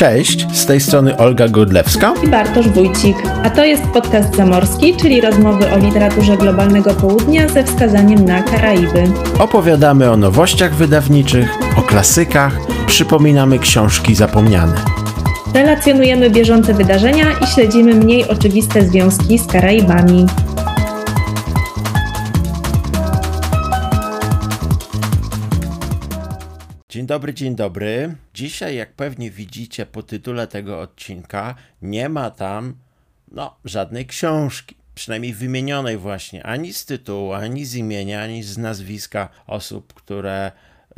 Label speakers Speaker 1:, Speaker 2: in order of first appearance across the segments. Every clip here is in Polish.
Speaker 1: Cześć, z tej strony Olga Godlewska
Speaker 2: i Bartosz Wójcik, a to jest podcast Zamorski, czyli rozmowy o literaturze globalnego południa ze wskazaniem na Karaiby.
Speaker 1: Opowiadamy o nowościach wydawniczych, o klasykach, przypominamy książki zapomniane.
Speaker 2: Relacjonujemy bieżące wydarzenia i śledzimy mniej oczywiste związki z Karaibami.
Speaker 1: Dobry, dzień dobry. Dzisiaj, jak pewnie widzicie po tytule tego odcinka, nie ma tam no, żadnej książki. Przynajmniej wymienionej właśnie ani z tytułu, ani z imienia, ani z nazwiska osób, które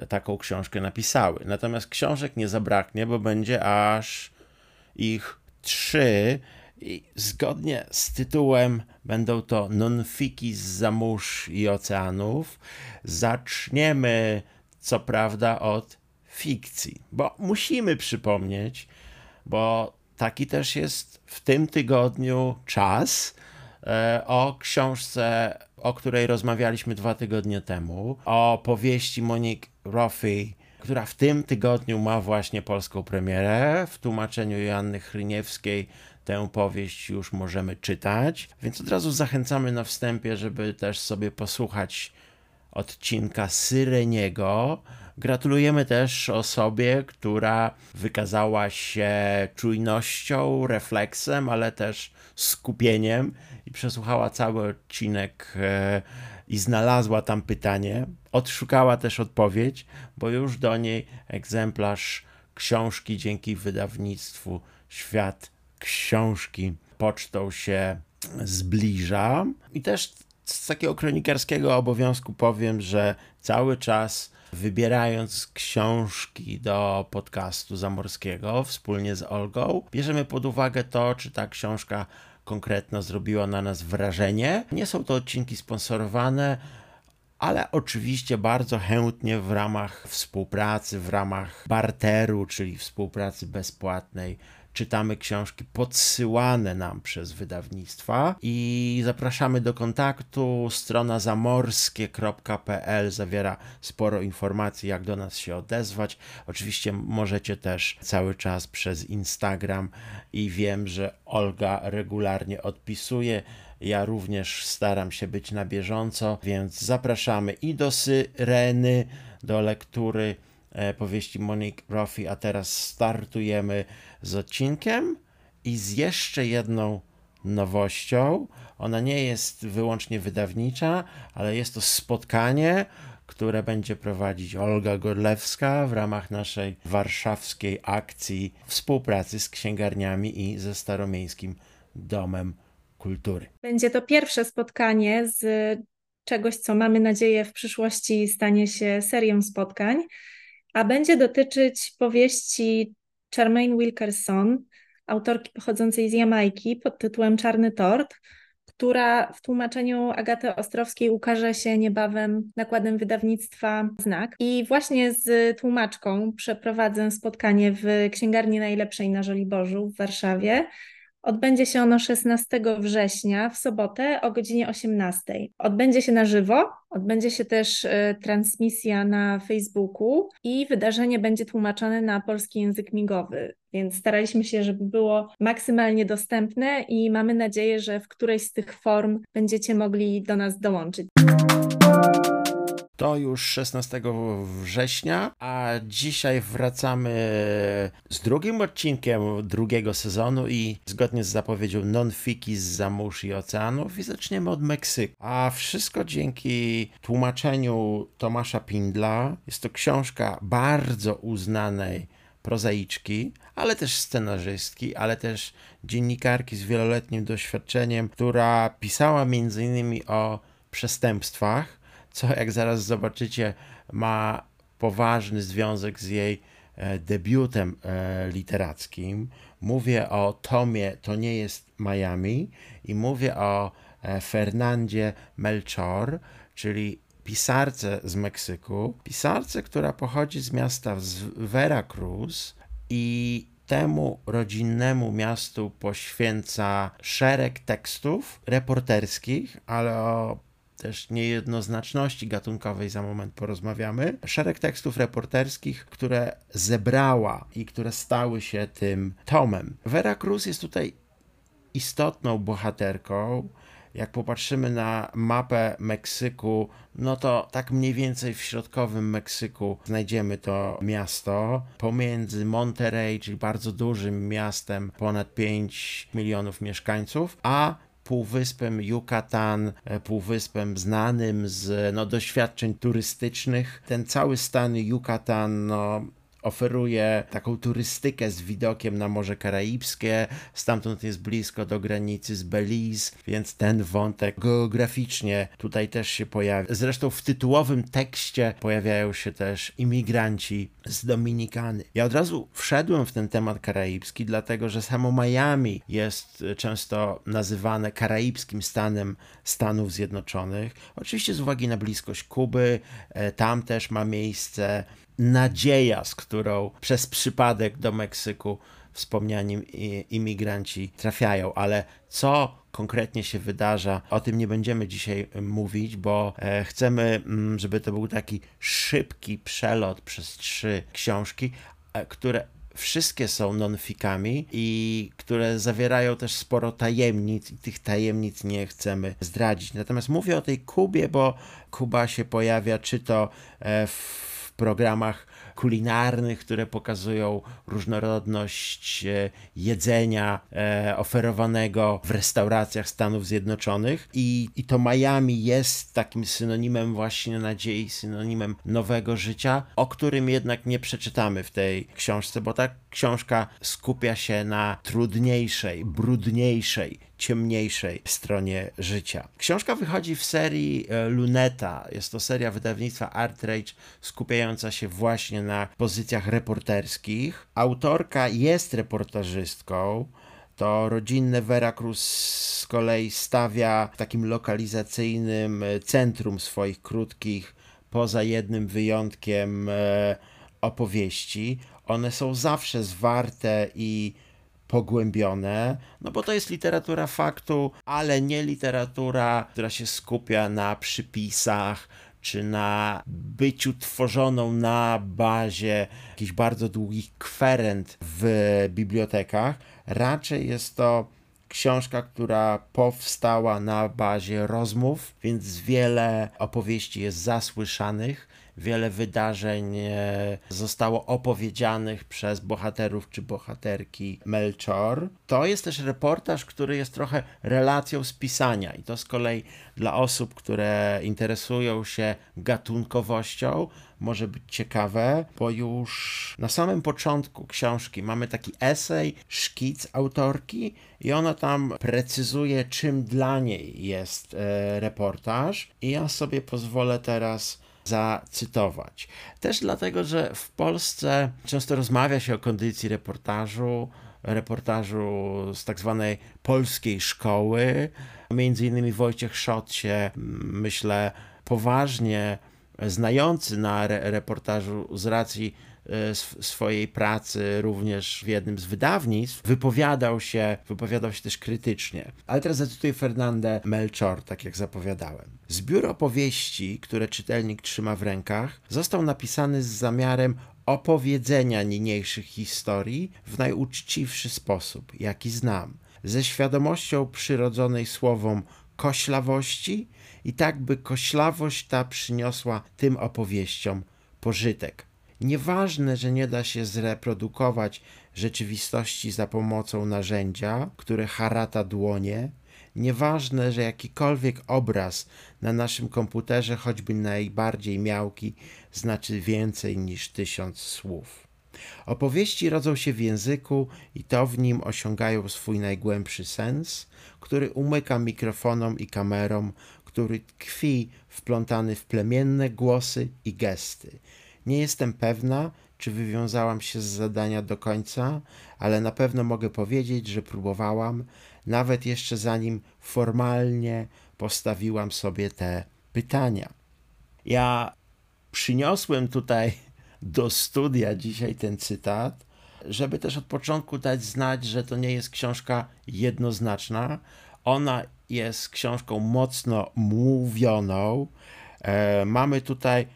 Speaker 1: taką książkę napisały. Natomiast książek nie zabraknie, bo będzie aż ich trzy. I zgodnie z tytułem będą to nonfiki z zamórz i oceanów. Zaczniemy co prawda od fikcji, bo musimy przypomnieć, bo taki też jest w tym tygodniu czas e, o książce, o której rozmawialiśmy dwa tygodnie temu, o powieści Monique Roffey, która w tym tygodniu ma właśnie polską premierę. W tłumaczeniu Joanny Chryniewskiej tę powieść już możemy czytać, więc od razu zachęcamy na wstępie, żeby też sobie posłuchać odcinka Syreniego. Gratulujemy też osobie, która wykazała się czujnością, refleksem, ale też skupieniem i przesłuchała cały odcinek e, i znalazła tam pytanie. Odszukała też odpowiedź, bo już do niej egzemplarz książki dzięki wydawnictwu Świat Książki pocztą się zbliża. I też z takiego kronikarskiego obowiązku powiem, że cały czas wybierając książki do podcastu zamorskiego wspólnie z Olgą, bierzemy pod uwagę to, czy ta książka konkretna zrobiła na nas wrażenie. Nie są to odcinki sponsorowane, ale oczywiście bardzo chętnie w ramach współpracy, w ramach barteru, czyli współpracy bezpłatnej czytamy książki podsyłane nam przez wydawnictwa i zapraszamy do kontaktu. Strona zamorskie.pl zawiera sporo informacji, jak do nas się odezwać. Oczywiście możecie też cały czas przez Instagram i wiem, że Olga regularnie odpisuje. Ja również staram się być na bieżąco, więc zapraszamy i do Syreny, do lektury e, powieści Monique Roffey, a teraz startujemy z odcinkiem i z jeszcze jedną nowością. Ona nie jest wyłącznie wydawnicza, ale jest to spotkanie, które będzie prowadzić Olga Godlewska w ramach naszej warszawskiej akcji współpracy z księgarniami i ze Staromieńskim Domem Kultury.
Speaker 2: Będzie to pierwsze spotkanie z czegoś, co mamy nadzieję w przyszłości stanie się serią spotkań, a będzie dotyczyć powieści Charmaine Wilkerson, autorki pochodzącej z Jamajki pod tytułem Czarny Tort, która w tłumaczeniu Agaty Ostrowskiej ukaże się niebawem nakładem wydawnictwa Znak. I właśnie z tłumaczką przeprowadzę spotkanie w księgarni najlepszej na Żoliborzu w Warszawie. Odbędzie się ono 16 września w sobotę o godzinie 18. Odbędzie się na żywo, odbędzie się też y, transmisja na Facebooku i wydarzenie będzie tłumaczone na polski język migowy. Więc staraliśmy się, żeby było maksymalnie dostępne i mamy nadzieję, że w którejś z tych form będziecie mogli do nas dołączyć
Speaker 1: to już 16 września, a dzisiaj wracamy z drugim odcinkiem drugiego sezonu i zgodnie z zapowiedzią non-fiki z zamórz i oceanów i zaczniemy od Meksyku. A wszystko dzięki tłumaczeniu Tomasza Pindla. Jest to książka bardzo uznanej prozaiczki, ale też scenarzystki, ale też dziennikarki z wieloletnim doświadczeniem, która pisała m.in. o przestępstwach co jak zaraz zobaczycie ma poważny związek z jej e, debiutem e, literackim. Mówię o Tomie To nie jest Miami i mówię o e, Fernandzie Melchor, czyli pisarce z Meksyku, pisarce, która pochodzi z miasta Veracruz i temu rodzinnemu miastu poświęca szereg tekstów reporterskich, ale o też niejednoznaczności gatunkowej za moment porozmawiamy. Szereg tekstów reporterskich, które zebrała i które stały się tym tomem. Vera Cruz jest tutaj istotną bohaterką. Jak popatrzymy na mapę Meksyku, no to tak mniej więcej w środkowym Meksyku znajdziemy to miasto. Pomiędzy Monterey, czyli bardzo dużym miastem, ponad 5 milionów mieszkańców, a półwyspem Yucatan, e, półwyspem znanym z no, doświadczeń turystycznych. Ten cały stan Yucatan no, oferuje taką turystykę z widokiem na Morze Karaibskie, stamtąd jest blisko do granicy z Belize, więc ten wątek geograficznie tutaj też się pojawia. Zresztą w tytułowym tekście pojawiają się też imigranci z Dominikany. Ja od razu wszedłem w ten temat karaibski, dlatego że samo Miami jest często nazywane karaibskim stanem Stanów Zjednoczonych. Oczywiście z uwagi na bliskość Kuby, e, tam też ma miejsce nadzieja, z którą przez przypadek do Meksyku wspomniani imigranci trafiają, ale co konkretnie się wydarza, o tym nie będziemy dzisiaj mówić, bo e, chcemy, mm, żeby to był taki szybki przelot przez trzy książki, e, które wszystkie są nonfikami i które zawierają też sporo tajemnic i tych tajemnic nie chcemy zdradzić. Natomiast mówię o tej Kubie, bo Kuba się pojawia czy to e, w programach kulinarnych, które pokazują różnorodność e, jedzenia e, oferowanego w restauracjach Stanów Zjednoczonych. I, I to Miami jest takim synonimem właśnie nadziei, synonimem nowego życia, o którym jednak nie przeczytamy w tej książce, bo ta książka skupia się na trudniejszej, brudniejszej, ciemniejszej stronie życia. Książka wychodzi w serii e, Luneta. Jest to seria wydawnictwa Art Rage skupiająca się właśnie na pozycjach reporterskich. Autorka jest reportażystką. To rodzinne Veracruz z kolei stawia w takim lokalizacyjnym e, centrum swoich krótkich, poza jednym wyjątkiem, e, opowieści. One są zawsze zwarte i pogłębione, no bo to jest literatura faktu, ale nie literatura, która się skupia na przypisach, czy na byciu tworzoną na bazie jakichś bardzo długich kwerent w bibliotekach. Raczej jest to książka, która powstała na bazie rozmów, więc wiele opowieści jest zasłyszanych wiele wydarzeń e, zostało opowiedzianych przez bohaterów czy bohaterki Melchor. To jest też reportaż, który jest trochę relacją z pisania i to z kolei dla osób, które interesują się gatunkowością, może być ciekawe, bo już na samym początku książki mamy taki esej, szkic autorki i ona tam precyzuje, czym dla niej jest e, reportaż. I ja sobie pozwolę teraz zacytować. Też dlatego, że w Polsce często rozmawia się o kondycji reportażu, reportażu z tak zwanej polskiej szkoły. Między innymi Wojciech Szot się, myślę, poważnie znający na re reportażu z racji swojej pracy również w jednym z wydawnictw, wypowiadał się, wypowiadał się też krytycznie. Ale teraz zacytuję Fernandę Melchor, tak jak zapowiadałem. Zbiór opowieści, które czytelnik trzyma w rękach, został napisany z zamiarem opowiedzenia niniejszych historii w najuczciwszy sposób, jaki znam, ze świadomością przyrodzonej słowom koślawości i tak by koślawość ta przyniosła tym opowieściom pożytek. Nieważne, że nie da się zreprodukować rzeczywistości za pomocą narzędzia, które harata dłonie, nieważne, że jakikolwiek obraz na naszym komputerze, choćby najbardziej miałki, znaczy więcej niż tysiąc słów. Opowieści rodzą się w języku i to w nim osiągają swój najgłębszy sens, który umyka mikrofonom i kamerom, który tkwi wplątany w plemienne głosy i gesty, nie jestem pewna, czy wywiązałam się z zadania do końca, ale na pewno mogę powiedzieć, że próbowałam, nawet jeszcze zanim formalnie postawiłam sobie te pytania. Ja przyniosłem tutaj do studia dzisiaj ten cytat, żeby też od początku dać znać, że to nie jest książka jednoznaczna. Ona jest książką mocno mówioną. E, mamy tutaj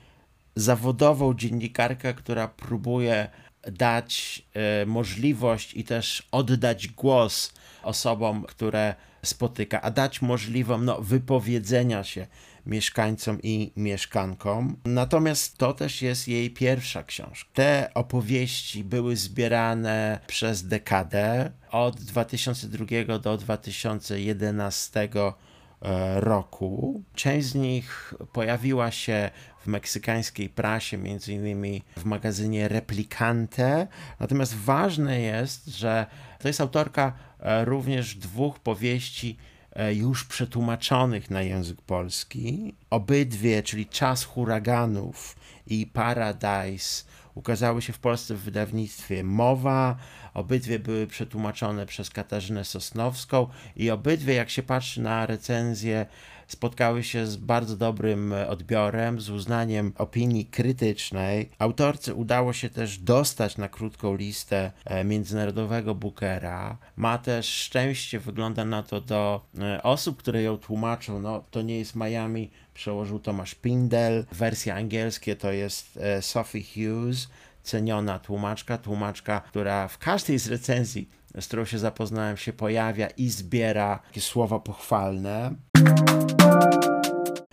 Speaker 1: zawodową dziennikarkę, która próbuje dać e, możliwość i też oddać głos osobom, które spotyka, a dać możliwość no, wypowiedzenia się mieszkańcom i mieszkankom. Natomiast to też jest jej pierwsza książka. Te opowieści były zbierane przez dekadę od 2002 do 2011 e, roku. Część z nich pojawiła się w meksykańskiej prasie, między innymi w magazynie Replicante. Natomiast ważne jest, że to jest autorka e, również dwóch powieści E, już przetłumaczonych na język polski. Obydwie, czyli Czas Huraganów i Paradise, ukazały się w Polsce w wydawnictwie Mowa. Obydwie były przetłumaczone przez Katarzynę Sosnowską i obydwie, jak się patrzy na recenzję, spotkały się z bardzo dobrym odbiorem, z uznaniem opinii krytycznej. Autorce udało się też dostać na krótką listę e, międzynarodowego bookera. Ma też szczęście, wygląda na to, do e, osób, które ją tłumaczą. No, to nie jest Miami, przełożył Tomasz Pindel. Wersja angielskie to jest e, Sophie Hughes ceniona tłumaczka, tłumaczka, która w każdej z recenzji, z którą się zapoznałem, się pojawia i zbiera takie słowa pochwalne.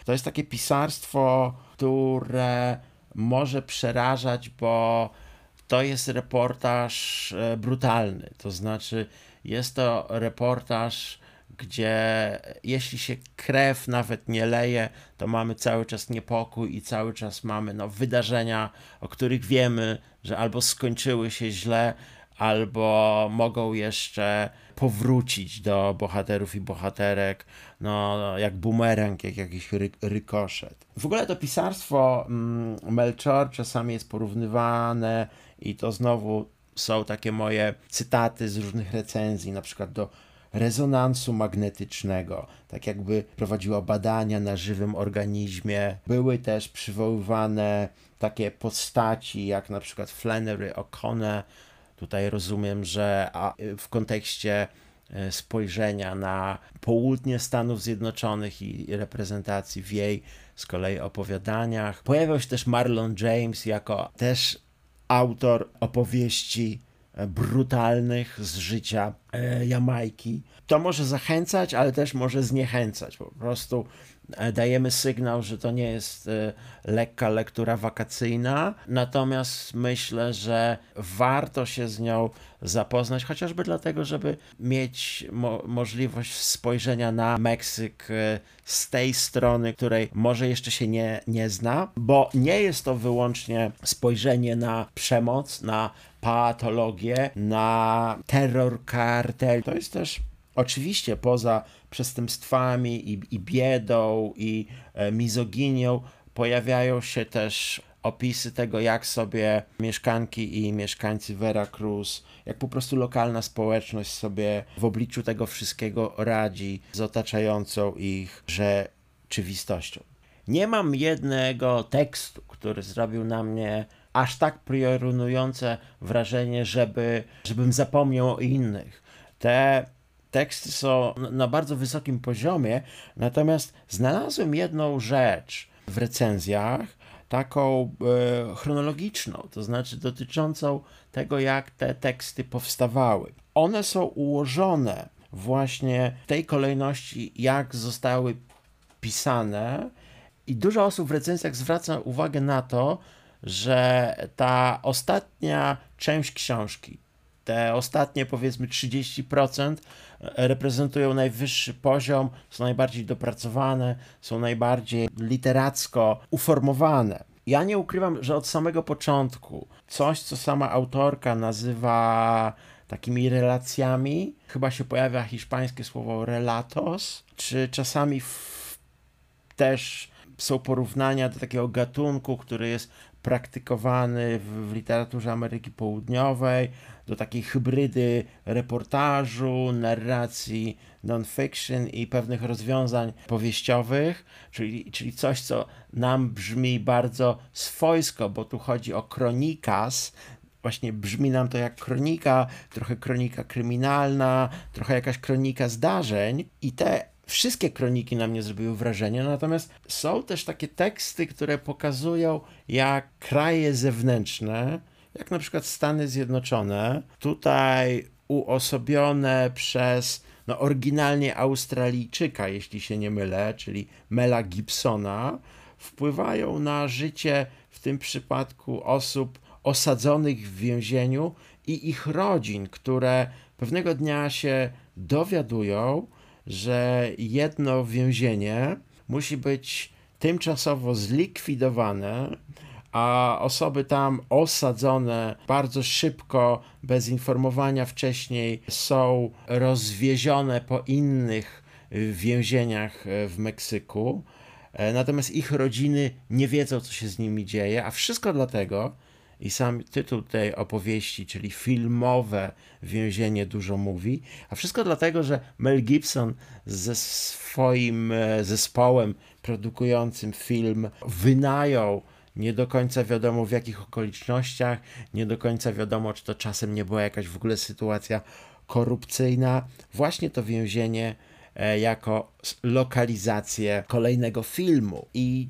Speaker 1: To jest takie pisarstwo, które może przerażać, bo to jest reportaż e, brutalny. To znaczy, jest to reportaż, gdzie jeśli się krew nawet nie leje, to mamy cały czas niepokój i cały czas mamy no, wydarzenia, o których wiemy, że albo skończyły się źle, albo mogą jeszcze powrócić do bohaterów i bohaterek, no jak bumerang, jak jakiś ry rykoszet. W ogóle to pisarstwo mm, Melchor czasami jest porównywane i to znowu są takie moje cytaty z różnych recenzji, na przykład do rezonansu magnetycznego, tak jakby prowadziła badania na żywym organizmie. Były też przywoływane takie postaci, jak na przykład Flannery O'Connor. Tutaj rozumiem, że w kontekście e, spojrzenia na południe Stanów Zjednoczonych i reprezentacji w jej z kolei opowiadaniach. Pojawiał się też Marlon James jako też autor opowieści brutalnych z życia e, Jamajki. To może zachęcać, ale też może zniechęcać. Po prostu E, dajemy sygnał, że to nie jest e, lekka lektura wakacyjna, natomiast myślę, że warto się z nią zapoznać, chociażby dlatego, żeby mieć mo możliwość spojrzenia na Meksyk e, z tej strony, której może jeszcze się nie, nie zna, bo nie jest to wyłącznie spojrzenie na przemoc, na patologię, na terror kartel. To jest też Oczywiście poza przestępstwami i, i biedą i e, mizoginią pojawiają się też opisy tego, jak sobie mieszkanki i mieszkańcy Veracruz, jak po prostu lokalna społeczność sobie w obliczu tego wszystkiego radzi z otaczającą ich rzeczywistością. Nie mam jednego tekstu, który zrobił na mnie aż tak priorunujące wrażenie, żeby, żebym zapomniał o innych. Te teksty są na bardzo wysokim poziomie, natomiast znalazłem jedną rzecz w recenzjach, taką e, chronologiczną, to znaczy dotyczącą tego, jak te teksty powstawały. One są ułożone właśnie w tej kolejności, jak zostały pisane, i dużo osób w recenzjach zwraca uwagę na to, że ta ostatnia część książki, te ostatnie powiedzmy 30% reprezentują najwyższy poziom, są najbardziej dopracowane, są najbardziej literacko uformowane. Ja nie ukrywam, że od samego początku coś, co sama autorka nazywa takimi relacjami, chyba się pojawia hiszpańskie słowo relatos, czy czasami w, też są porównania do takiego gatunku, który jest praktykowany w, w literaturze Ameryki Południowej, do takiej hybrydy reportażu, narracji non-fiction i pewnych rozwiązań powieściowych, czyli, czyli coś, co nam brzmi bardzo swojsko, bo tu chodzi o kronikas, właśnie brzmi nam to jak kronika, trochę kronika kryminalna, trochę jakaś kronika zdarzeń i te wszystkie kroniki na mnie zrobiły wrażenie, natomiast są też takie teksty, które pokazują, jak kraje zewnętrzne, jak na przykład Stany Zjednoczone, tutaj uosobione przez no, oryginalnie Australijczyka, jeśli się nie mylę, czyli Mela Gibsona, wpływają na życie w tym przypadku osób osadzonych w więzieniu i ich rodzin, które pewnego dnia się dowiadują, że jedno więzienie musi być tymczasowo zlikwidowane, a osoby tam osadzone bardzo szybko, bez informowania wcześniej, są rozwiezione po innych więzieniach w Meksyku. Natomiast ich rodziny nie wiedzą, co się z nimi dzieje, a wszystko dlatego, i sam tytuł tej opowieści, czyli filmowe więzienie dużo mówi, a wszystko dlatego, że Mel Gibson ze swoim e, zespołem produkującym film wynajął nie do końca wiadomo w jakich okolicznościach, nie do końca wiadomo, czy to czasem nie była jakaś w ogóle sytuacja korupcyjna. Właśnie to więzienie e, jako lokalizację kolejnego filmu. I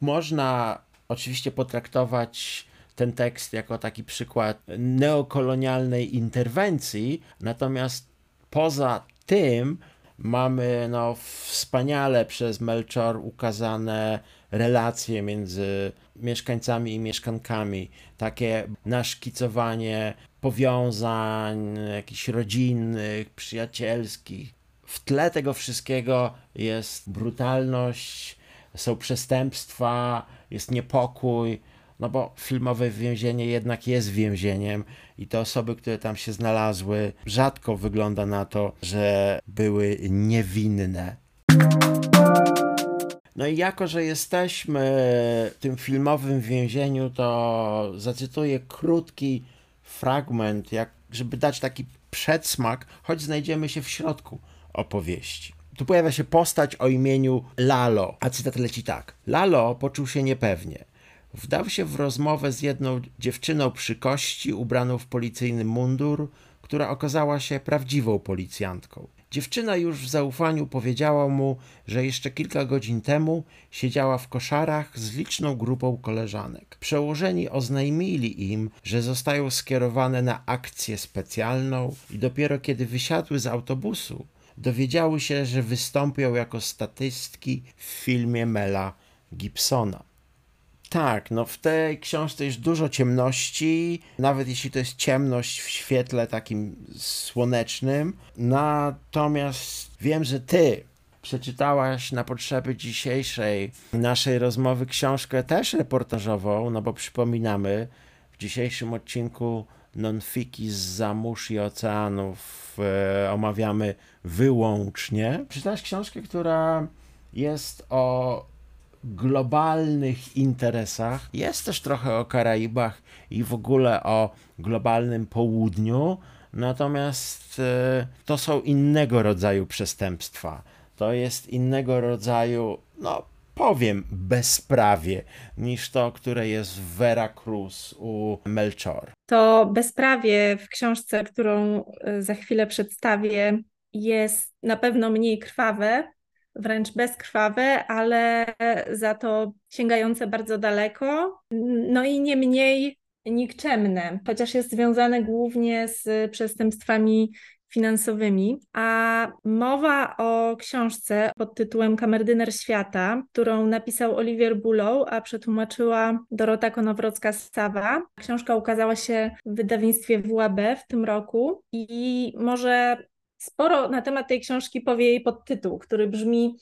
Speaker 1: można oczywiście potraktować ten tekst jako taki przykład neokolonialnej interwencji, natomiast poza tym mamy no, wspaniale przez Melchor ukazane relacje między mieszkańcami i mieszkankami, takie naszkicowanie powiązań jakichś rodzinnych, przyjacielskich. W tle tego wszystkiego jest brutalność, są przestępstwa, jest niepokój, no bo filmowe więzienie jednak jest więzieniem i te osoby, które tam się znalazły, rzadko wygląda na to, że były niewinne. No i jako, że jesteśmy w tym filmowym więzieniu, to zacytuję krótki fragment, jak, żeby dać taki przedsmak, choć znajdziemy się w środku opowieści. Tu pojawia się postać o imieniu Lalo, a cytat leci tak. Lalo poczuł się niepewnie. Wdał się w rozmowę z jedną dziewczyną przy kości, ubraną w policyjny mundur, która okazała się prawdziwą policjantką. Dziewczyna już w zaufaniu powiedziała mu, że jeszcze kilka godzin temu siedziała w koszarach z liczną grupą koleżanek. Przełożeni oznajmili im, że zostają skierowane na akcję specjalną i dopiero kiedy wysiadły z autobusu, dowiedziały się, że wystąpią jako statystki w filmie Mela Gibsona. Tak, no w tej książce jest dużo ciemności, nawet jeśli to jest ciemność w świetle takim słonecznym. Natomiast wiem, że ty przeczytałaś na potrzeby dzisiejszej naszej rozmowy książkę też reportażową, no bo przypominamy, w dzisiejszym odcinku Nonfiki z zamórz i oceanów e, omawiamy wyłącznie. Przeczytałaś książkę, która jest o globalnych interesach. Jest też trochę o Karaibach i w ogóle o globalnym południu, natomiast e, to są innego rodzaju przestępstwa. To jest innego rodzaju, no powiem, bezprawie niż to, które jest w Veracruz u Melchor.
Speaker 2: To bezprawie w książce, którą e, za chwilę przedstawię, jest na pewno mniej krwawe, wręcz bezkrwawe, ale za to sięgające bardzo daleko, no i nie mniej nikczemne, chociaż jest związane głównie z przestępstwami finansowymi, a mowa o książce pod tytułem Kamerdyner Świata, którą napisał Olivier Bullow, a przetłumaczyła Dorota Konowrocka-Stawa. Książka ukazała się w wydawnictwie WAB w tym roku i może Sporo na temat tej książki powie jej podtytuł, który brzmi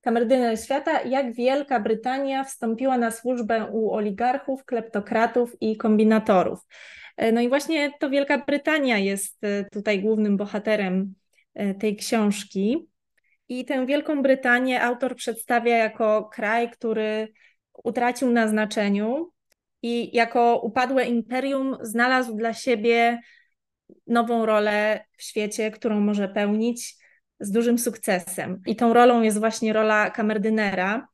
Speaker 2: Kamerdyner Świata, jak Wielka Brytania wstąpiła na służbę u oligarchów, kleptokratów i kombinatorów. E, no i właśnie to Wielka Brytania jest e, tutaj głównym bohaterem e, tej książki. I tę Wielką Brytanię autor przedstawia jako kraj, który utracił na znaczeniu i jako upadłe imperium znalazł dla siebie nową rolę w świecie, którą może pełnić z dużym sukcesem. I tą rolą jest właśnie rola kamerdynera.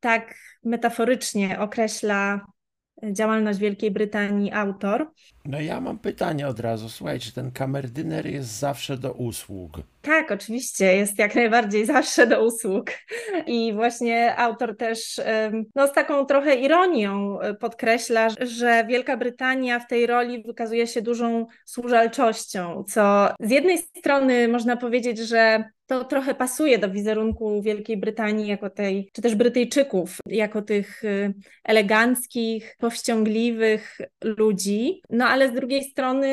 Speaker 2: Tak metaforycznie określa działalność Wielkiej Brytanii autor.
Speaker 1: No ja mam pytanie od razu. Słuchaj, czy ten kamerdyner jest zawsze do usług?
Speaker 2: Tak, oczywiście, jest jak najbardziej zawsze do usług. I właśnie autor też no, z taką trochę ironią e, podkreśla, że Wielka Brytania w tej roli wykazuje się dużą służalczością, co z jednej strony można powiedzieć, że to trochę pasuje do wizerunku Wielkiej Brytanii jako tej, czy też Brytyjczyków, jako tych y, eleganckich, powściągliwych ludzi. No ale z drugiej strony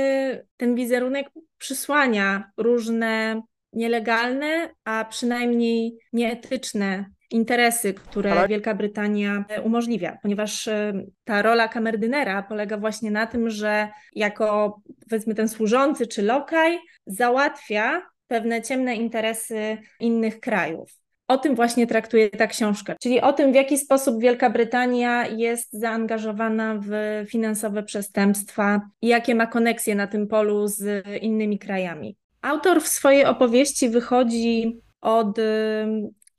Speaker 2: ten wizerunek przysłania różne nielegalne, a przynajmniej nieetyczne interesy, które Wielka Brytania umożliwia, ponieważ y, ta rola kamerdynera polega właśnie na tym, że jako powiedzmy ten służący czy lokaj załatwia pewne ciemne interesy innych krajów. O tym właśnie traktuje ta książka, czyli o tym, w jaki sposób Wielka Brytania jest zaangażowana w finansowe przestępstwa i jakie ma koneksje na tym polu z innymi krajami. Autor w swojej opowieści wychodzi od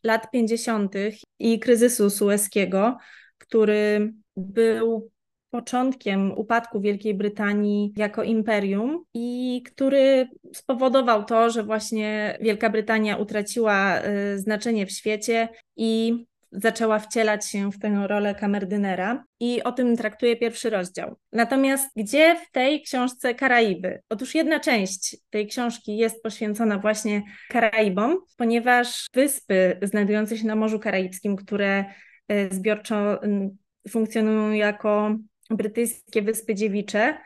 Speaker 2: lat 50. i kryzysu sueskiego, który był początkiem upadku Wielkiej Brytanii jako imperium i który spowodował to, że właśnie Wielka Brytania utraciła y, znaczenie w świecie i zaczęła wcielać się w tę rolę kamerdynera i o tym traktuje pierwszy rozdział. Natomiast gdzie w tej książce Karaiby? Otóż jedna część tej książki jest poświęcona właśnie Karaibom, ponieważ wyspy znajdujące się na Morzu Karaibskim, które y, zbiorczo mm, funkcjonują jako brytyjskie Wyspy Dziewicze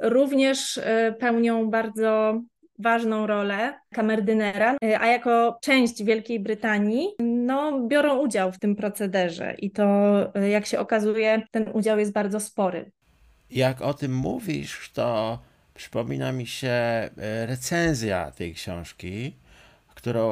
Speaker 2: również e, pełnią bardzo ważną rolę kamerdynera, e, a jako część Wielkiej Brytanii no, biorą udział w tym procederze i to, e, jak się okazuje, ten udział jest bardzo spory.
Speaker 1: Jak o tym mówisz, to przypomina mi się recenzja tej książki, którą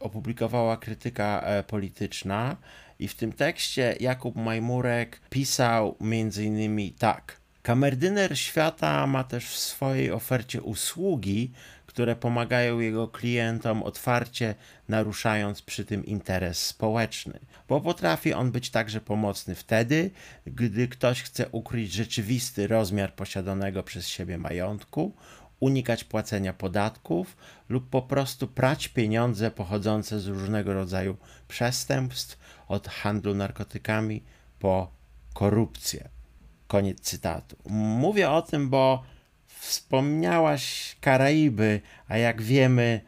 Speaker 1: opublikowała krytyka polityczna i w tym tekście Jakub Majmurek pisał innymi tak. Kamerdyner świata ma też w swojej ofercie usługi, które pomagają jego klientom otwarcie, naruszając przy tym interes społeczny. Bo potrafi on być także pomocny wtedy, gdy ktoś chce ukryć rzeczywisty rozmiar posiadanego przez siebie majątku, unikać płacenia podatków lub po prostu prać pieniądze pochodzące z różnego rodzaju przestępstw, od handlu narkotykami po korupcję. Koniec cytatu. Mówię o tym, bo wspomniałaś Karaiby, a jak wiemy,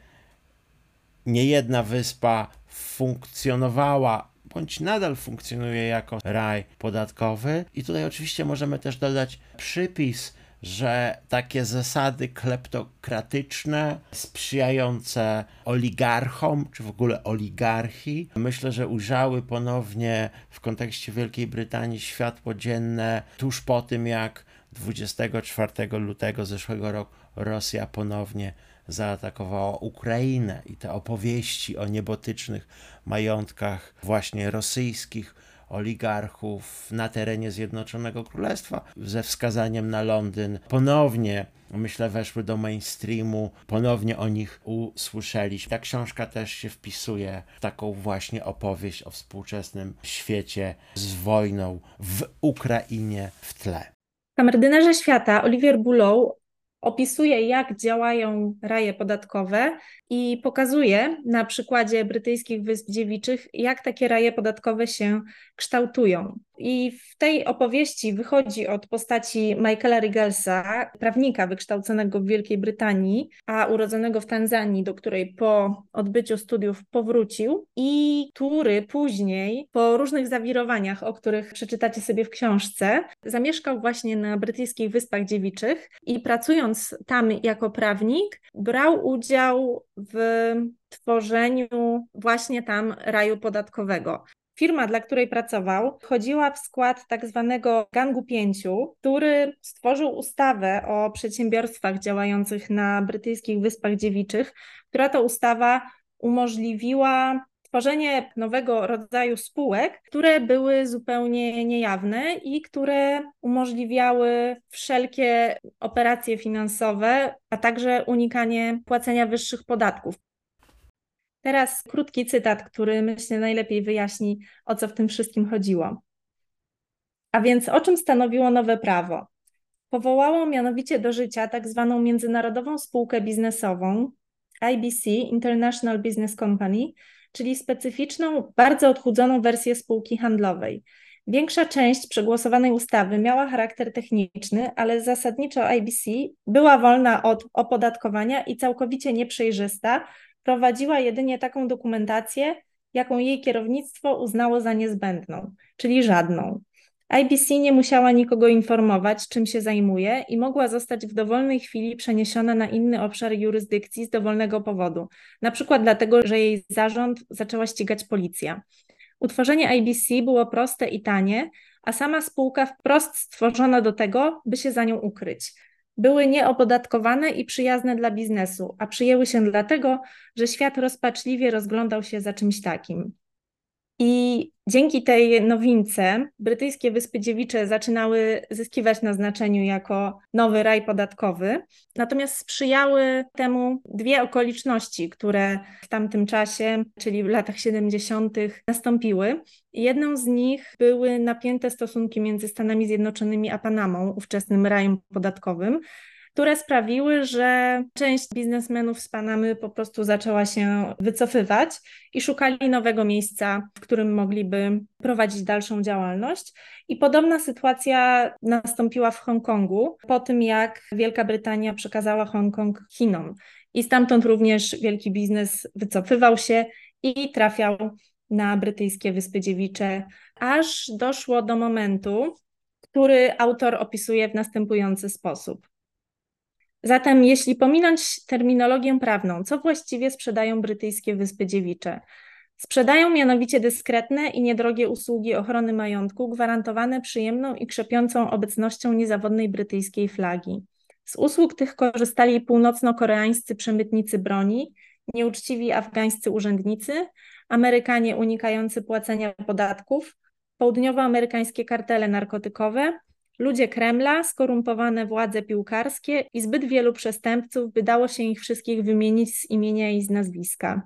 Speaker 1: niejedna wyspa funkcjonowała bądź nadal funkcjonuje jako raj podatkowy. I tutaj oczywiście możemy też dodać przypis że takie zasady kleptokratyczne, sprzyjające oligarchom, czy w ogóle oligarchii, myślę, że ujrzały ponownie w kontekście Wielkiej Brytanii światło dzienne tuż po tym, jak 24 lutego zeszłego roku Rosja ponownie zaatakowała Ukrainę i te opowieści o niebotycznych majątkach właśnie rosyjskich oligarchów na terenie Zjednoczonego Królestwa ze wskazaniem na Londyn. Ponownie myślę, weszły do mainstreamu, ponownie o nich usłyszeliśmy. Ta książka też się wpisuje w taką właśnie opowieść o współczesnym świecie z wojną w Ukrainie w tle.
Speaker 2: Kamerdynerze świata Olivier Boulot opisuje, jak działają raje podatkowe i pokazuje na przykładzie brytyjskich Wysp Dziewiczych, jak takie raje podatkowe się kształtują. I w tej opowieści wychodzi od postaci Michaela Rigelsa, prawnika wykształconego w Wielkiej Brytanii, a urodzonego w Tanzanii, do której po odbyciu studiów powrócił i który później, po różnych zawirowaniach, o których przeczytacie sobie w książce, zamieszkał właśnie na brytyjskich Wyspach Dziewiczych i pracując tam jako prawnik, brał udział w tworzeniu właśnie tam raju podatkowego. Firma, dla której pracował, wchodziła w skład tak zwanego gangu pięciu, który stworzył ustawę o przedsiębiorstwach działających na brytyjskich Wyspach Dziewiczych, która to ustawa umożliwiła tworzenie nowego rodzaju spółek, które były zupełnie niejawne i które umożliwiały wszelkie operacje finansowe, a także unikanie płacenia wyższych podatków. Teraz krótki cytat, który myślę najlepiej wyjaśni, o co w tym wszystkim chodziło. A więc o czym stanowiło nowe prawo? Powołało mianowicie do życia tak zwaną międzynarodową spółkę biznesową IBC International Business Company, czyli specyficzną, bardzo odchudzoną wersję spółki handlowej. Większa część przegłosowanej ustawy miała charakter techniczny, ale zasadniczo IBC była wolna od opodatkowania i całkowicie nieprzejrzysta, prowadziła jedynie taką dokumentację, jaką jej kierownictwo uznało za niezbędną, czyli żadną. IBC nie musiała nikogo informować, czym się zajmuje i mogła zostać w dowolnej chwili przeniesiona na inny obszar jurysdykcji z dowolnego powodu, na przykład dlatego, że jej zarząd zaczęła ścigać policja. Utworzenie IBC było proste i tanie, a sama spółka wprost stworzona do tego, by się za nią ukryć. Były nieopodatkowane i przyjazne dla biznesu, a przyjęły się dlatego, że świat rozpaczliwie rozglądał się za czymś takim. I dzięki tej nowince brytyjskie Wyspy Dziewicze zaczynały zyskiwać na znaczeniu jako nowy raj podatkowy. Natomiast sprzyjały temu dwie okoliczności, które w tamtym czasie, czyli w latach 70., nastąpiły. Jedną z nich były napięte stosunki między Stanami Zjednoczonymi a Panamą, ówczesnym rajem podatkowym które sprawiły, że część biznesmenów z Panamy po prostu zaczęła się wycofywać i szukali nowego miejsca, w którym mogliby prowadzić dalszą działalność. I podobna sytuacja nastąpiła w Hongkongu po tym, jak Wielka Brytania przekazała Hongkong Chinom. I stamtąd również wielki biznes wycofywał się i trafiał na brytyjskie Wyspy Dziewicze, aż doszło do momentu, który autor opisuje w następujący sposób. Zatem, jeśli pominąć terminologię prawną, co właściwie sprzedają brytyjskie Wyspy Dziewicze? Sprzedają mianowicie dyskretne i niedrogie usługi ochrony majątku, gwarantowane przyjemną i krzepiącą obecnością niezawodnej brytyjskiej flagi. Z usług tych korzystali północno-koreańscy przemytnicy broni, nieuczciwi afgańscy urzędnicy, Amerykanie unikający płacenia podatków, południowoamerykańskie kartele narkotykowe, Ludzie Kremla, skorumpowane władze piłkarskie i zbyt wielu przestępców, by dało się ich wszystkich wymienić z imienia i z nazwiska.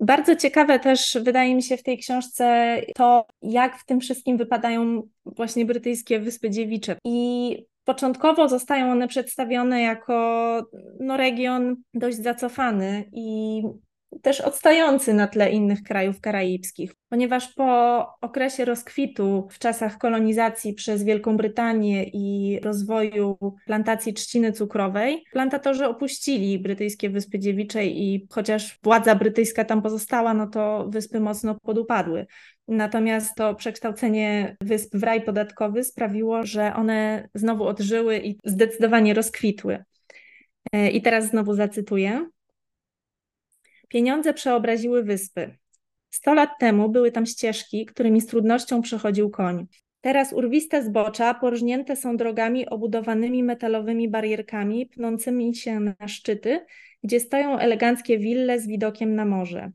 Speaker 2: Bardzo ciekawe też wydaje mi się w tej książce to, jak w tym wszystkim wypadają właśnie brytyjskie Wyspy Dziewicze. I początkowo zostają one przedstawione jako no, region dość zacofany i też odstający na tle innych krajów karaibskich, ponieważ po okresie rozkwitu w czasach kolonizacji przez Wielką Brytanię i rozwoju plantacji trzciny cukrowej, plantatorzy opuścili brytyjskie Wyspy Dziewicze i chociaż władza brytyjska tam pozostała, no to wyspy mocno podupadły. Natomiast to przekształcenie wysp w raj podatkowy sprawiło, że one znowu odżyły i zdecydowanie rozkwitły. E, I teraz znowu zacytuję. Pieniądze przeobraziły wyspy. Sto lat temu były tam ścieżki, którymi z trudnością przechodził koń. Teraz urwiste zbocza porżnięte są drogami obudowanymi metalowymi barierkami pnącymi się na szczyty, gdzie stoją eleganckie wille z widokiem na morze.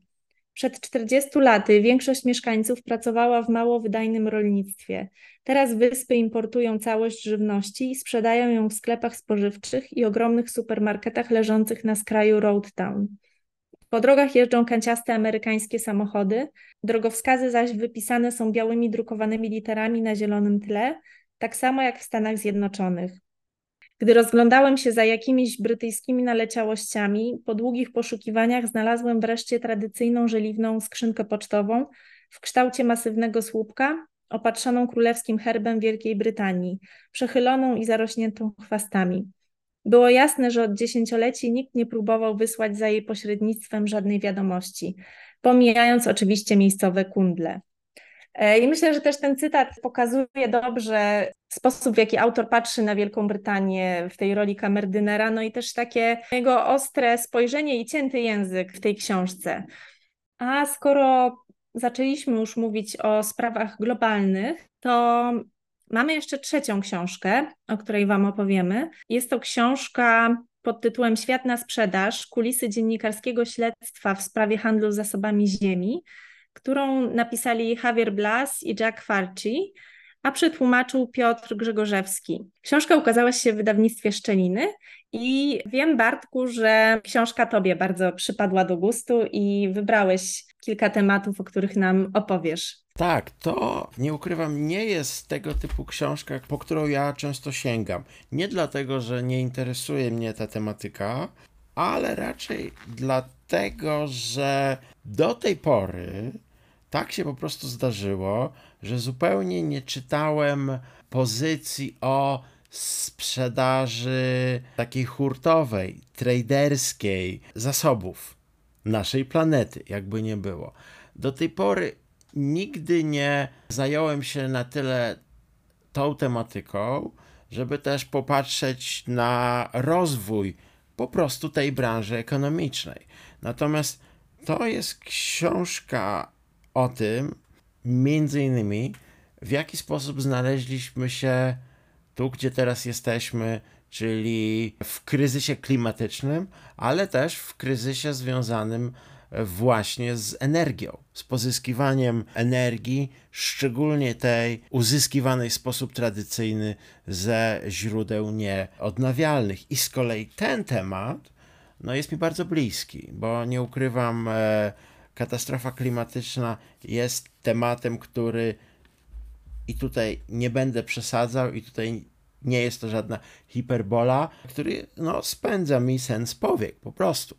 Speaker 2: Przed 40 laty większość mieszkańców pracowała w mało wydajnym rolnictwie. Teraz wyspy importują całość żywności i sprzedają ją w sklepach spożywczych i ogromnych supermarketach leżących na skraju Road Town. Po drogach jeżdżą kanciaste amerykańskie samochody, drogowskazy zaś wypisane są białymi drukowanymi literami na zielonym tle, tak samo jak w Stanach Zjednoczonych. Gdy rozglądałem się za jakimiś brytyjskimi naleciałościami, po długich poszukiwaniach znalazłem wreszcie tradycyjną żeliwną skrzynkę pocztową w kształcie masywnego słupka, opatrzoną królewskim herbem Wielkiej Brytanii, przechyloną i zarośniętą chwastami. Było jasne, że od dziesięcioleci nikt nie próbował wysłać za jej pośrednictwem żadnej wiadomości, pomijając oczywiście miejscowe kundle. E, I myślę, że też ten cytat pokazuje dobrze sposób, w jaki autor patrzy na Wielką Brytanię w tej roli kamerdynera, no i też takie jego ostre spojrzenie i cięty język w tej książce. A skoro zaczęliśmy już mówić o sprawach globalnych, to Mamy jeszcze trzecią książkę, o której Wam opowiemy. Jest to książka pod tytułem Świat na sprzedaż kulisy dziennikarskiego śledztwa w sprawie handlu zasobami ziemi, którą napisali Javier Blas i Jack Farci, a przetłumaczył Piotr Grzegorzewski. Książka ukazała się w wydawnictwie Szczeliny i wiem, Bartku, że książka Tobie bardzo przypadła do gustu i wybrałeś kilka tematów, o których nam opowiesz
Speaker 1: Tak, to nie ukrywam, nie jest tego typu książka, po którą ja często sięgam. Nie dlatego, że nie interesuje mnie ta tematyka, ale raczej dlatego, że do tej pory tak się po prostu zdarzyło, że zupełnie nie czytałem pozycji o sprzedaży takiej hurtowej, traderskiej zasobów naszej planety, jakby nie było. Do tej pory nigdy nie zająłem się na tyle tą tematyką, żeby też popatrzeć na rozwój po prostu tej branży ekonomicznej. Natomiast to jest książka o tym, między innymi, w jaki sposób znaleźliśmy się tu, gdzie teraz jesteśmy, czyli w kryzysie klimatycznym, ale też w kryzysie związanym właśnie z energią, z pozyskiwaniem energii, szczególnie tej uzyskiwanej w sposób tradycyjny ze źródeł nieodnawialnych. I z kolei ten temat no, jest mi bardzo bliski, bo nie ukrywam, e, katastrofa klimatyczna jest tematem, który i tutaj nie będę przesadzał, i tutaj nie jest to żadna hiperbola, który no, spędza mi sens powiek po prostu.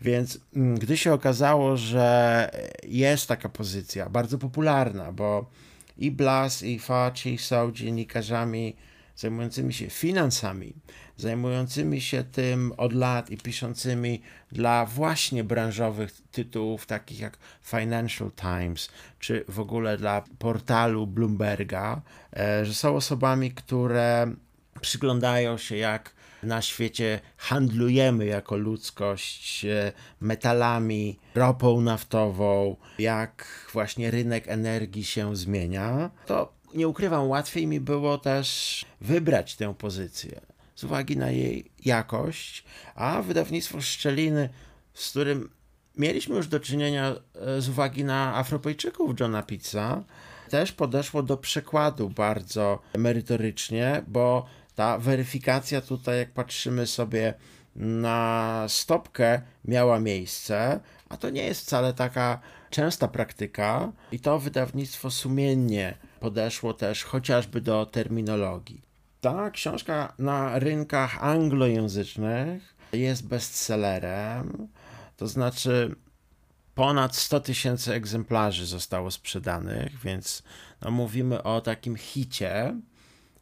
Speaker 1: Więc mm, gdy się okazało, że jest taka pozycja bardzo popularna, bo i Blas, i Faci są dziennikarzami zajmującymi się finansami, zajmującymi się tym od lat i piszącymi dla właśnie branżowych tytułów, takich jak Financial Times, czy w ogóle dla portalu Bloomberga, e, że są osobami, które przyglądają się, jak na świecie handlujemy jako ludzkość e, metalami, ropą naftową, jak właśnie rynek energii się zmienia, to nie ukrywam, łatwiej mi było też wybrać tę pozycję z uwagi na jej jakość, a wydawnictwo Szczeliny, z którym mieliśmy już do czynienia e, z uwagi na Afropejczyków Johna Pizza, też podeszło do przekładu bardzo merytorycznie, bo ta weryfikacja tutaj, jak patrzymy sobie na stopkę, miała miejsce, a to nie jest wcale taka częsta praktyka i to wydawnictwo sumiennie podeszło też chociażby do terminologii. Ta książka na rynkach anglojęzycznych jest bestsellerem, to znaczy ponad 100 tysięcy egzemplarzy zostało sprzedanych, więc no mówimy o takim hicie.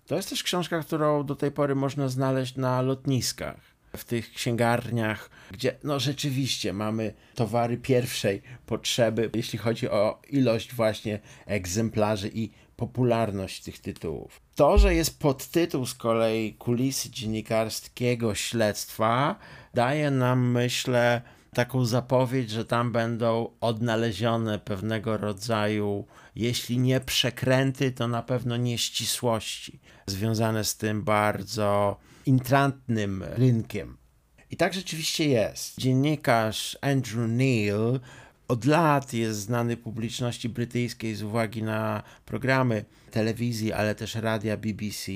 Speaker 1: To jest też książka, którą do tej pory można znaleźć na lotniskach, w tych księgarniach, gdzie no rzeczywiście mamy towary pierwszej potrzeby, jeśli chodzi o ilość właśnie egzemplarzy i popularność tych tytułów. To, że jest podtytuł z kolei kulisy dziennikarskiego śledztwa, daje nam, myślę, taką zapowiedź, że tam będą odnalezione pewnego rodzaju, jeśli nie przekręty, to na pewno nieścisłości związane z tym bardzo intrantnym rynkiem. I tak rzeczywiście jest. Dziennikarz Andrew Neil od lat jest znany publiczności brytyjskiej z uwagi na programy telewizji, ale też radia BBC.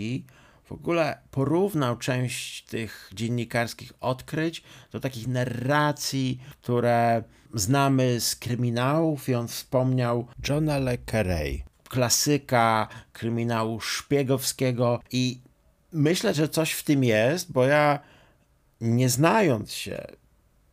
Speaker 1: W ogóle porównał część tych dziennikarskich odkryć do takich narracji, które znamy z kryminałów i on wspomniał Johna Le Carré, klasyka kryminału szpiegowskiego i myślę, że coś w tym jest, bo ja nie znając się,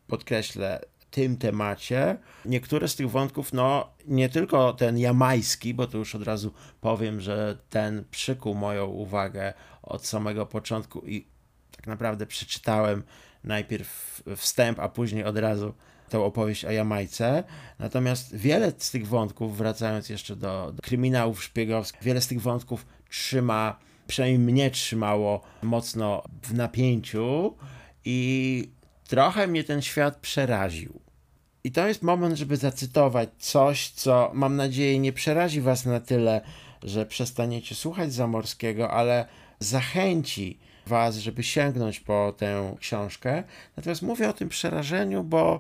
Speaker 1: podkreślę, tym temacie. Niektóre z tych wątków, no nie tylko ten jamański, bo to już od razu powiem, że ten przykuł moją uwagę od samego początku i tak naprawdę przeczytałem najpierw wstęp, a później od razu tą opowieść o Jamajce. Natomiast wiele z tych wątków, wracając jeszcze do, do kryminałów szpiegowskich, wiele z tych wątków trzyma, przynajmniej mnie trzymało mocno w napięciu i trochę mnie ten świat przeraził. I to jest moment, żeby zacytować coś, co mam nadzieję nie przerazi Was na tyle, że przestaniecie słuchać Zamorskiego, ale zachęci Was, żeby sięgnąć po tę książkę. Natomiast mówię o tym przerażeniu, bo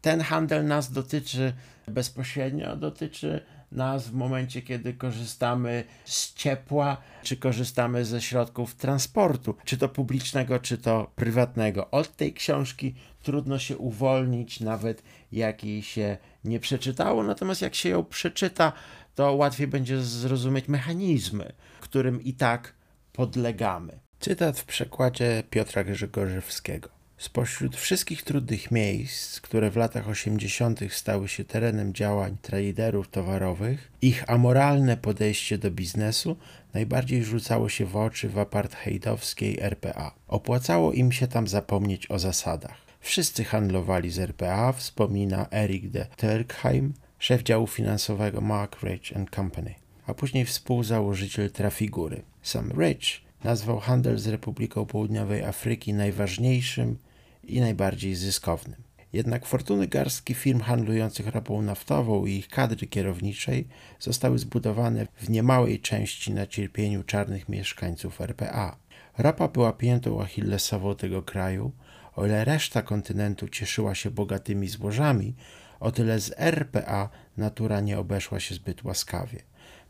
Speaker 1: ten handel nas dotyczy bezpośrednio, dotyczy nas w momencie, kiedy korzystamy z ciepła, czy korzystamy ze środków transportu, czy to publicznego, czy to prywatnego. Od tej książki trudno się uwolnić, nawet jak jej się nie przeczytało, natomiast jak się ją przeczyta, to łatwiej będzie zrozumieć mechanizmy, którym i tak podlegamy. Cytat w przekładzie Piotra Grzegorzewskiego. Spośród wszystkich trudnych miejsc, które w latach 80. stały się terenem działań traderów towarowych, ich amoralne podejście do biznesu najbardziej rzucało się w oczy w apartheidowskiej RPA. Opłacało im się tam zapomnieć o zasadach. Wszyscy handlowali z RPA, wspomina Eric de Turkheim, szef działu finansowego Mark Rich Company, a później współzałożyciel Trafigury. Sam Rich nazwał handel z Republiką Południowej Afryki najważniejszym i najbardziej zyskownym. Jednak fortuny garstki firm handlujących ropą naftową i ich kadry kierowniczej zostały zbudowane w niemałej części na cierpieniu czarnych mieszkańców RPA. Ropa była piętą achillesową tego kraju, o ile reszta kontynentu cieszyła się bogatymi złożami, o tyle z RPA natura nie obeszła się zbyt łaskawie.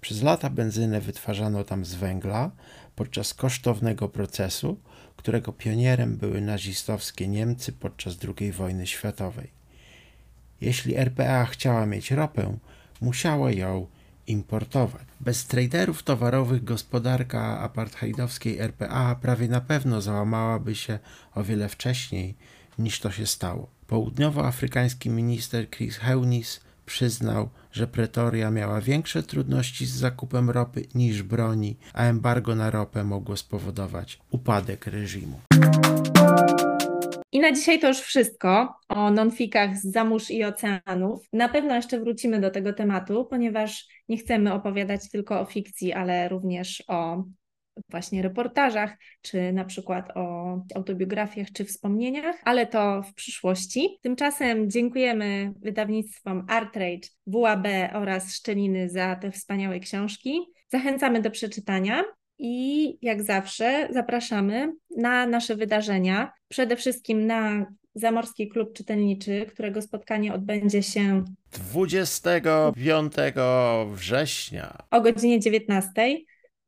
Speaker 1: Przez lata benzynę wytwarzano tam z węgla podczas kosztownego procesu, którego pionierem były nazistowskie Niemcy podczas II wojny światowej. Jeśli RPA chciała mieć ropę, musiała ją importować. Bez traderów towarowych gospodarka apartheidowskiej RPA prawie na pewno załamałaby się o wiele wcześniej niż to się stało. Południowoafrykański minister Chris Heunis przyznał, że Pretoria miała większe trudności z zakupem ropy niż broni, a embargo na ropę mogło spowodować upadek reżimu.
Speaker 2: I na dzisiaj to już wszystko o nonfikach z zamórz i oceanów. Na pewno jeszcze wrócimy do tego tematu, ponieważ nie chcemy opowiadać tylko o fikcji, ale również o właśnie reportażach, czy na przykład o autobiografiach czy wspomnieniach, ale to w przyszłości. Tymczasem dziękujemy wydawnictwom Artrage, WAB oraz Szczeliny za te wspaniałe książki. Zachęcamy do przeczytania. I jak zawsze zapraszamy na nasze wydarzenia, przede wszystkim na Zamorski Klub Czytelniczy, którego spotkanie odbędzie się
Speaker 1: 25 września
Speaker 2: o godzinie 19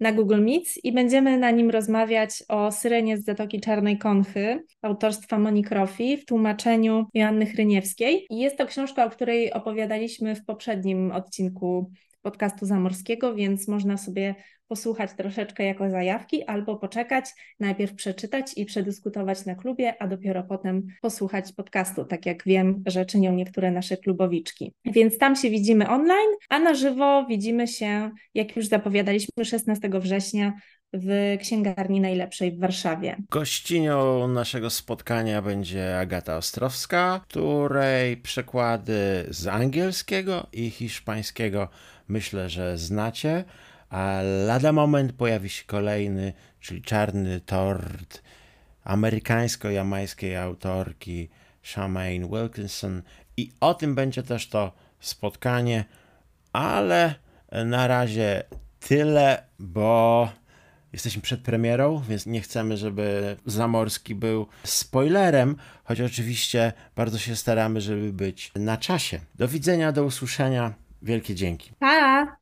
Speaker 2: na Google Meet i będziemy na nim rozmawiać o Syrenie z Zatoki Czarnej Konchy autorstwa Moniki Rofi w tłumaczeniu Joanny Chryniewskiej. I jest to książka, o której opowiadaliśmy w poprzednim odcinku podcastu zamorskiego, więc można sobie posłuchać troszeczkę jako zajawki, albo poczekać, najpierw przeczytać i przedyskutować na klubie, a dopiero potem posłuchać podcastu, tak jak wiem, że czynią niektóre nasze klubowiczki. Więc tam się widzimy online, a na żywo widzimy się, jak już zapowiadaliśmy, 16 września w księgarni najlepszej w Warszawie.
Speaker 1: Gościnią naszego spotkania będzie Agata Ostrowska, której przekłady z angielskiego i hiszpańskiego myślę, że znacie. A lada moment pojawi się kolejny, czyli Czarny Tort amerykańsko-jamańskiej autorki Charmaine Wilkinson i o tym będzie też to spotkanie, ale na razie tyle, bo jesteśmy przed premierą, więc nie chcemy, żeby Zamorski był spoilerem, choć oczywiście bardzo się staramy, żeby być na czasie. Do widzenia, do usłyszenia. Wielkie dzięki.
Speaker 2: Pa!